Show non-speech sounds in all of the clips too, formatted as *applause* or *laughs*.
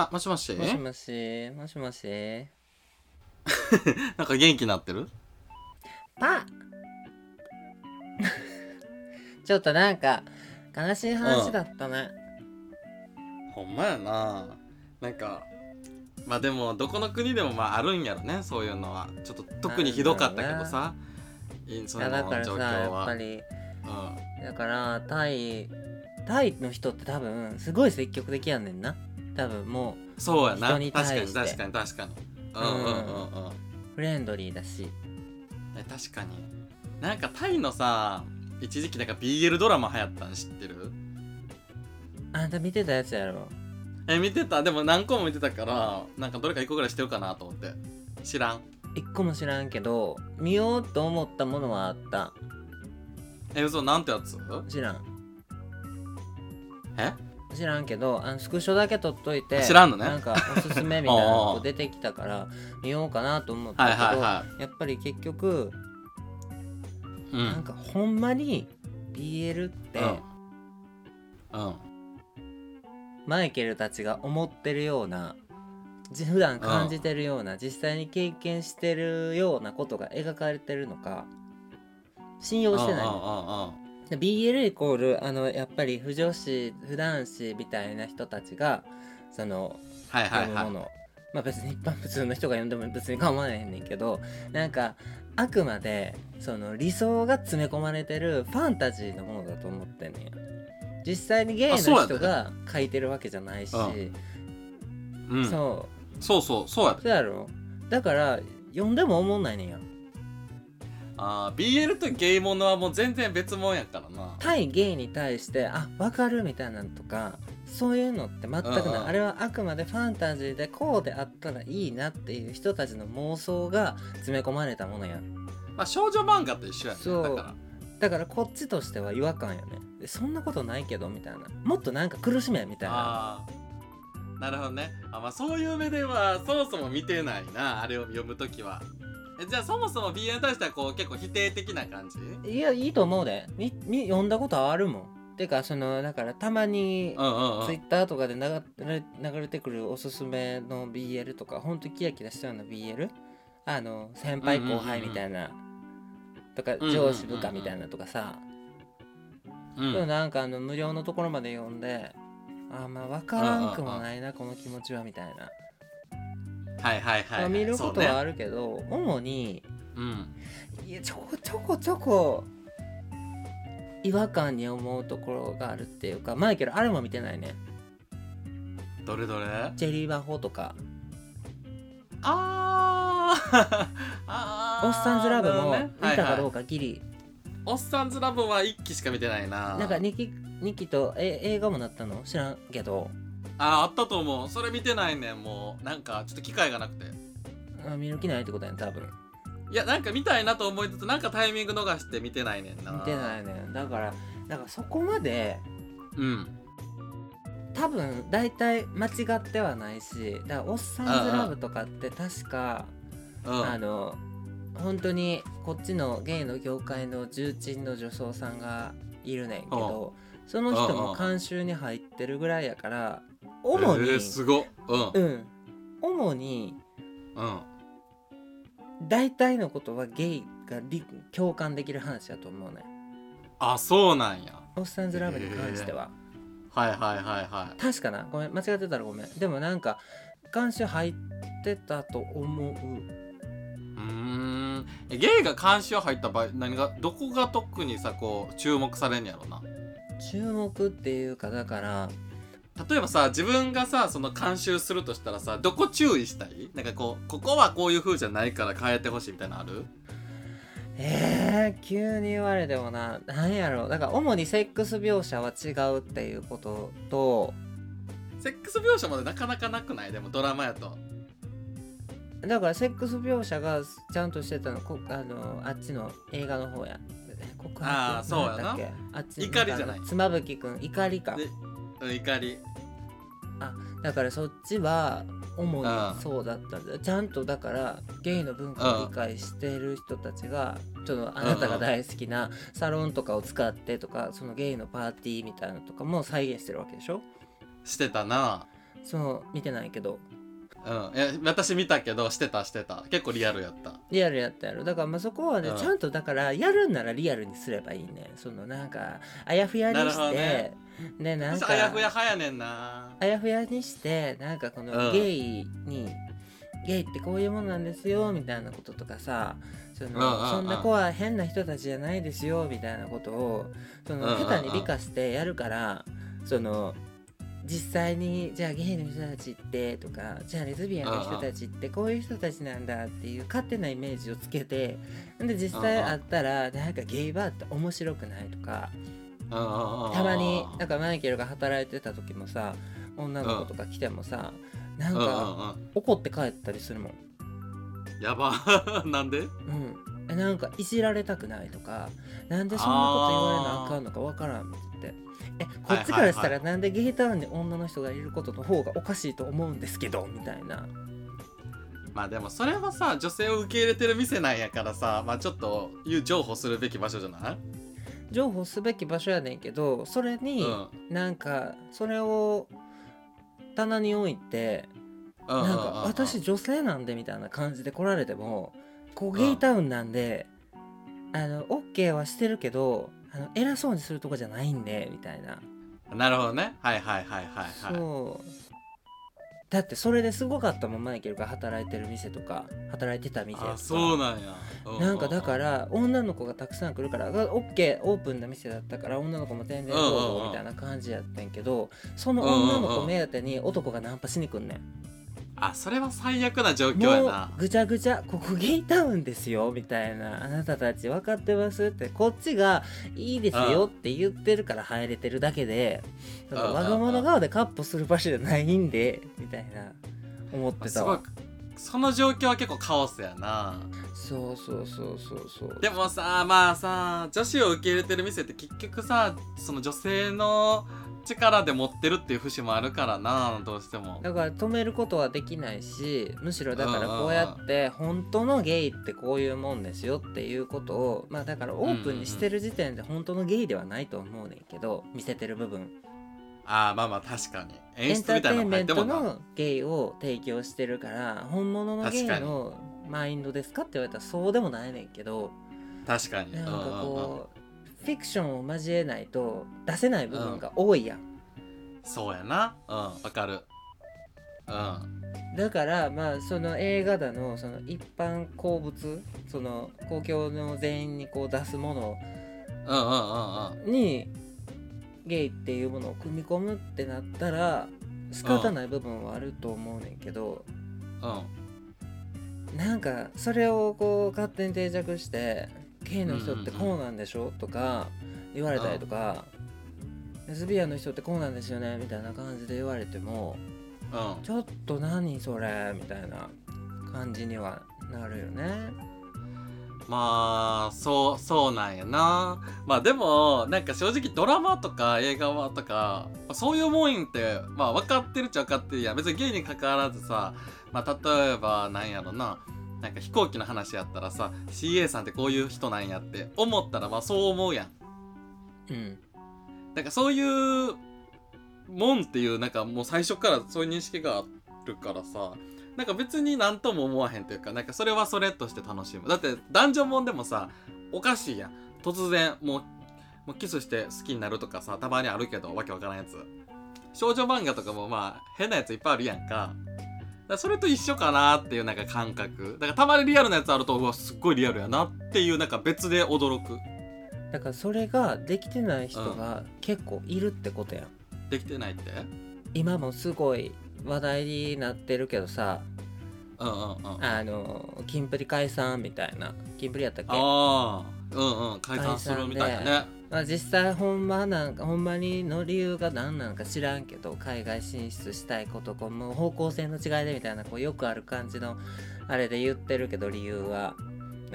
あもしもし？もしもしもしもし。*laughs* なんか元気になってる？パ *laughs* ちょっとなんか悲しい話だったね、ほんまやな。なんかまあでもどこの国でもまああるんやろねそういうのは。ちょっと特にひどかったけどさ。いその状況やっはぱりうん。だからタイタイの人って多分すごい積極的やねんな多分もそうやな。確かに確かに確かに。うんうんうんうん。うフレンドリーだし。え確かに。なんかタイのさ一時期なんか BL ドラマ流行ったん知ってる？あんた見てたやつやろ。え見てた。でも何個も見てたからなんかどれか1個ぐらいしてるかなと思って。知らん。一個も知らんけど見ようと思ったものはあった。え嘘なんてやつ？知らん。え？知らんけどあのスクショだけ撮っといて知らんのね。なんかおすすめみたいな *laughs* の出てきたから見ようかなと思ったはいけど、はい。はやっぱり結局いうん。なんかほんまに BL って、うん。うん。マイケルたちが思ってるようなじ普段感じてるような、実際に経験してるようなことが描かれてるのか信用してないの BL イコールあのやっぱり不女子不男子みたいな人たちがそのはいはいはい。読むもの、まあ別に一般普通の人が読んでも別に構わないねんけどなんかあくまでその理想が詰め込まれてるファンタジーのものだと思ってんねん実際にゲイの人が書いてるわけじゃないし、うん。そう。そうそうそうやでそうやろ。だから読んでも思んないねんやあー BL とゲイモノはもう全然別物やからな。対ゲイに対してあ分かるみたいなのとかそういうのって全くない、うん。うんあれはあくまでファンタジーでこうであったらいいなっていう人たちの妄想が詰め込まれたものやん。まあ少女漫画と一緒やねそう。だから。だからこっちとしては違和感よねでそんなことないけどみたいな。もっとなんか苦しめみたいな。ああなるほどね。あまあそういう目ではそもそも見てないなあれを読むときはえじゃあそもそも BL に対してはこう結構否定的な感じ？いやいいと思うで。みみ読んだことあるもん。てかそのだからたまにうんうんうん。ツイッターとかで流れ流れてくるおすすめの BL とかほんとキラキラしたような BL あの先輩後輩みたいな、とかんうんうんうん。上司部下みたいなとかさ、うん。でもなんかあの無料のところまで読んであーまあ分からんくもないなこの気持ちはみたいな、はいはいはい、まあはい、見ることはあるけど、主にうん。いやちょこちょこちょこ違和感に思うところがあるっていうかマイケルあれも見てないね。どれどれ？チェリーバホとか。あー。*laughs* あー。おっさんずラブも見たかどどねはいはい。うかギリ、おっさんずラブは1期しか見てないな。なんか2期二期とえ映画もなったの？知らんけどあーあったと思う。それ見てないねん。もうなんかちょっと機会がなくて。あ見る気ないってことやね多分。いやなんか見たいなと思いつつなんかタイミング逃して見てないねんな。見てないねだからだからそこまでうん。多分大体間違ってはないしだからおっさんずラブとかって確かうん。あの本当にこっちのゲイの業界の重鎮の女装さんがいるねんけどその人も監修に入ってるぐらいやから主に、えー、すごっうん。うん。主にうん。大体のことはゲイが理共感できる話だと思うねあそうなんや。おっさんずラブに関しては、はいはいはいはい。確かな？ごめん。間違ってたらごめん。でもなんか監修入ってたと思う。うーん。えゲイが監視を入った場合何がどこが特にさこう注目されんやろな？注目っていうかだから例えばさ自分がさその監修するとしたらさどこ注意したい？なんかこうここはこういう風じゃないから変えてほしいみたいなのある？えー、急に言われてもな何やろだから主にセックス描写は違うっていうこととセックス描写までなかなかなくない？でもドラマやと。だからセックス描写がちゃんとしてたのこあのあっちの映画の方や。え告白あーそうやな。あっち怒りじゃない。妻夫木くん怒りか。怒り。だからそっちは主にうんそうだったんだ。ちゃんとだからゲイの文化を理解してる人たちがちょっとあなたが大好きなサロンとかを使ってとかそのゲイのパーティーみたいなのとかも再現してるわけでしょ？してたな。そう見てないけどうん。私見たけどしてたしてた。結構リアルやった。リアルやったやろ。だからまあそこはね、うん。ちゃんとだからやるんならリアルにすればいいね。そのなんかあやふやにしてね。でなんか私あやふやはやねんな。あやふやにしてなんかこのうん。ゲイに、ゲイってこういうものなんですよみたいなこととかさその、うんうんうん。そんな子は変な人たちじゃないですよみたいなことをその、うんうんうん。下手に理解してやるからその実際にじゃあゲイの人たちってとかじゃあレズビアンの人たちってこういう人たちなんだっていう勝手なイメージをつけてで実際会ったらなんかゲイバーって面白くないとかたまになんかマイケルが働いてた時もさ女の子とか来てもさ、なんかうん怒って帰ったりするもん。やば。*laughs* なんで？うん。えなんかいじられたくないとかなんでそんなこと言われなあかんのかわからんって言ってえこっちからしたはいらなんでゲイタウンに女の人がいることの方がおかしいと思うんですけどみたいな。まあでもそれはさ女性を受け入れてる店なんやからさまあちょっと言う情報するべき場所じゃない？情報すべき場所やねんけどそれにうん。なんかそれを棚に置いてうんなんか私女性なんでみたいな感じで来られてもこうゲイタウンなんであの OK はしてるけどあの偉そうにするとこじゃないんでみたいな。なるほどね。はいはいはいはいはい。そう。だってそれですごかったもんマイケルが働いてる店とか働いてた店とか。あそうなんや。うなんかだから女の子がたくさん来るからが OK オープンな店だったから女の子も全然どうぞみたいな感じやってんけどその女の子目当てに男がナンパしに来んねんあそれは最悪な状況やもうなぐちゃぐちゃここゲイタウンですよみたいな。あなたたち分かってますって。こっちがいいですよって言ってるから入れてるだけでそのうん我が物顔でカッポする場所じゃないんでみたいな思ってたわ。その状況は結構カオスやな。そうそうそうそうそう。でもさまあさ女子を受け入れてる店って結局さその女性の力で持ってるっていう節もあるからなどうしても。だから止めることはできないしむしろだからこうやって本当のゲイってこういうもんですよっていうことをまあだからオープンにしてる時点で本当のゲイではないと思うねんけど見せてる部分。ああまあまあ確かに。エンターテインメントのゲイを提供してるから本物のゲイのマインドですかって言われたらそうでもないねんけど。確かに。なんかこうフィクションを交えないと出せない部分が多いやん。そうやな。うんわかる。うん。だからまあその映画だのその一般公物その公共の全員にこう出すものうんうんうんうん。にゲイっていうものを組み込むってなったら仕方ない部分はあると思うねんけど、うん。なんかそれをこう勝手に定着してゲイの人ってこうなんでしょ？とか言われたりとか、レズビアンの人ってこうなんですよね？みたいな感じで言われてもうん。ちょっと何それ？みたいな感じにはなるよね。まあそうそうなんやな。まあでもなんか正直ドラマとか映画はとかそういうもんってまあ分かってるっちゃ分かってるやん。別にゲイに関わらずさまあ例えばなんやろななんか飛行機の話やったらさ CA さんってこういう人なんやって思ったらまあそう思うやん。うん。なんかそういうもんっていうなんかもう最初からそういう認識があるからさなんか別になんとも思わへんというかなんかそれはそれとして楽しむ。だって男女もんでもさおかしいやん。突然もうもうキスして好きになるとかさたまにあるけどわけわからんやつ。少女漫画とかもまあ変なやついっぱいあるやんかだそれと一緒かなっていうなんか感覚。だからたまにリアルなやつあるとうわすっごいリアルやなっていうなんか別で驚く。だからそれができてない人が結構いるってことやん。できてないって？今もすごい話題になってるけどさ。うんうんうん。あのキンプリ解散みたいな。キンプリやったっけ？ああうんうん。解散するみたいなねまあ、実際ほんまなんかほんまにの理由が何なのか知らんけど海外進出したいことこうもう方向性の違いでみたいなこうよくある感じのあれで言ってるけど理由は。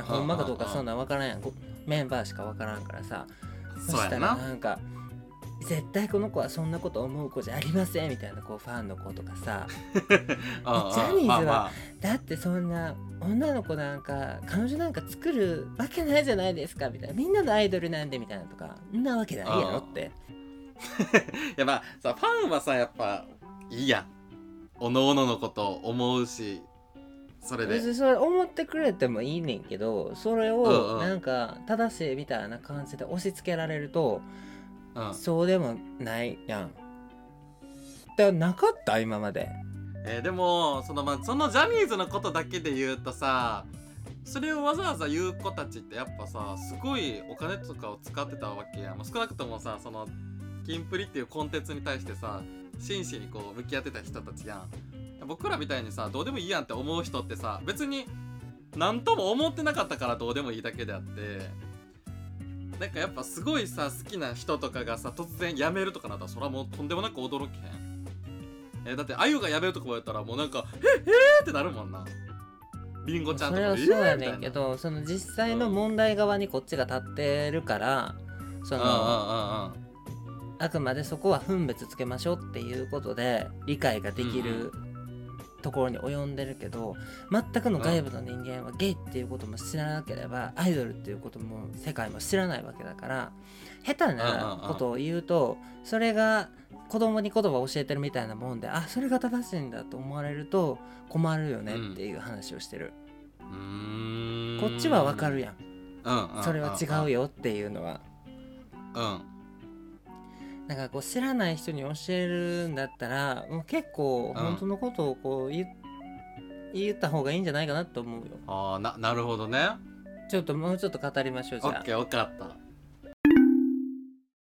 ほんまかどうかそんなん分からんやん。ごメンバーしか分からんからさ。そしたらなんか絶対この子はそんなこと思う子じゃありませんみたいなこうファンの子とかさ。うんうんジャニーズはだってそんな女の子なんか彼女なんか作るわけないじゃないですかみたいな。みんなのアイドルなんでみたいなとかんなわけないやろって。あ *laughs* いやまあさファンはさやっぱいいやん。おのおののことを思うしそれで。別にそれ思ってくれてもいいねんけどそれうんをうん。なんか正しいみたいな感じで押し付けられると、うんそうでもないやん。でなかった？今まで。えーでもその,、まあ、そのジャニーズのことだけで言うとさそれをわざわざ言う子たちってやっぱさすごいお金とかを使ってたわけやん、まあ、少なくともさそのキンプリっていうコンテンツに対してさ真摯にこう向き合ってた人たちやん僕らみたいにさどうでもいいやんって思う人ってさ別に何とも思ってなかったからどうでもいいだけであってなんかやっぱすごいさ好きな人とかがさ突然辞めるとかなったらそれはもうとんでもなく驚けへん。えだってあゆが辞めるとか言ったらもうなんか「ええー!」ってなるもんな。りんごちゃんそれとかえーはそうやねんけどその実際の問題側にこっちが立ってるからそのうんうんうんうん。あくまでそこは分別つけましょうっていうことで理解ができるところに及んでるけど全くの外部の人間はゲイっていうことも知らなければアイドルっていうことも世界も知らないわけだから下手なことを言うとそれが子供に言葉を教えてるみたいなもんであそれが正しいんだと思われると困るよねっていう話をしてる、うーん。こっちはわかるやん。それは違うよっていうのは。うんなんかこう知らない人に教えるんだったらもう結構本当のことをこう言,、言った方がいいんじゃないかなと思うよ。ああななるほどね。ちょっともうちょっと語りましょうじゃあ。オッケー分かった